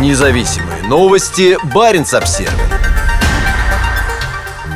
Независимые новости. Барин обсерва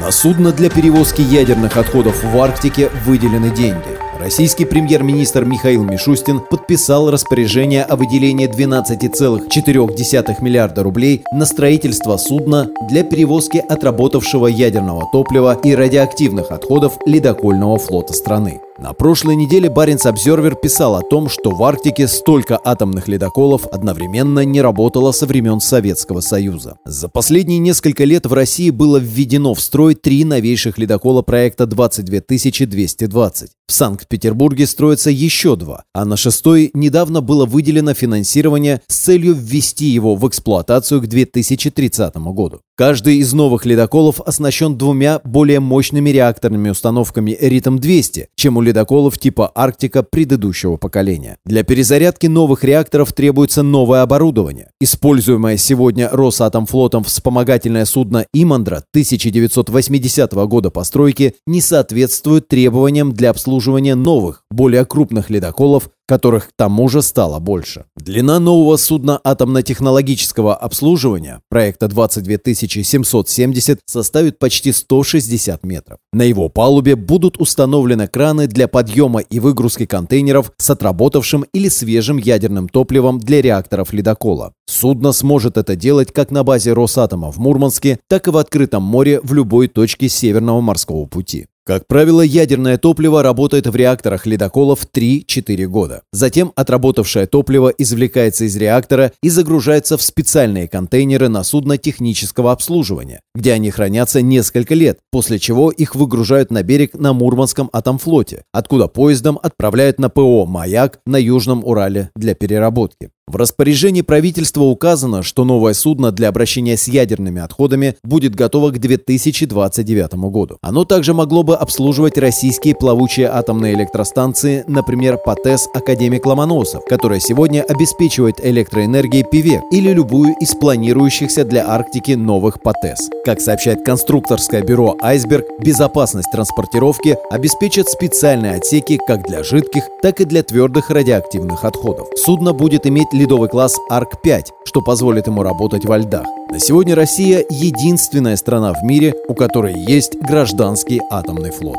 На судно для перевозки ядерных отходов в Арктике выделены деньги. Российский премьер-министр Михаил Мишустин подписал распоряжение о выделении 12,4 миллиарда рублей на строительство судна для перевозки отработавшего ядерного топлива и радиоактивных отходов ледокольного флота страны. На прошлой неделе Баренц Обзервер писал о том, что в Арктике столько атомных ледоколов одновременно не работало со времен Советского Союза. За последние несколько лет в России было введено в строй три новейших ледокола проекта 22220. В Санкт-Петербурге строится еще два, а на шестой недавно было выделено финансирование с целью ввести его в эксплуатацию к 2030 году. Каждый из новых ледоколов оснащен двумя более мощными реакторными установками «Ритм-200», чем у ледоколов типа «Арктика» предыдущего поколения. Для перезарядки новых реакторов требуется новое оборудование. Используемое сегодня Росатомфлотом вспомогательное судно «Имандра» 1980 года постройки не соответствует требованиям для обслуживания новых, более крупных ледоколов которых к тому же стало больше. Длина нового судна атомно-технологического обслуживания проекта 22770 составит почти 160 метров. На его палубе будут установлены краны для подъема и выгрузки контейнеров с отработавшим или свежим ядерным топливом для реакторов ледокола. Судно сможет это делать как на базе Росатома в Мурманске, так и в открытом море в любой точке Северного морского пути. Как правило, ядерное топливо работает в реакторах ледоколов 3-4 года. Затем отработавшее топливо извлекается из реактора и загружается в специальные контейнеры на судно технического обслуживания, где они хранятся несколько лет, после чего их выгружают на берег на Мурманском атомфлоте, откуда поездом отправляют на ПО «Маяк» на Южном Урале для переработки. В распоряжении правительства указано, что новое судно для обращения с ядерными отходами будет готово к 2029 году. Оно также могло бы обслуживать российские плавучие атомные электростанции, например, ПАТЭС «Академик Ломоносов», которая сегодня обеспечивает электроэнергией ПИВЕК или любую из планирующихся для Арктики новых ПАТЭС. Как сообщает конструкторское бюро «Айсберг», безопасность транспортировки обеспечат специальные отсеки как для жидких, так и для твердых радиоактивных отходов. Судно будет иметь ледовый класс Арк-5, что позволит ему работать во льдах. На сегодня Россия единственная страна в мире, у которой есть гражданский атомный флот.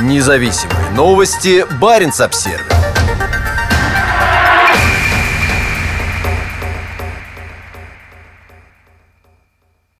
Независимые новости. Барин обсервис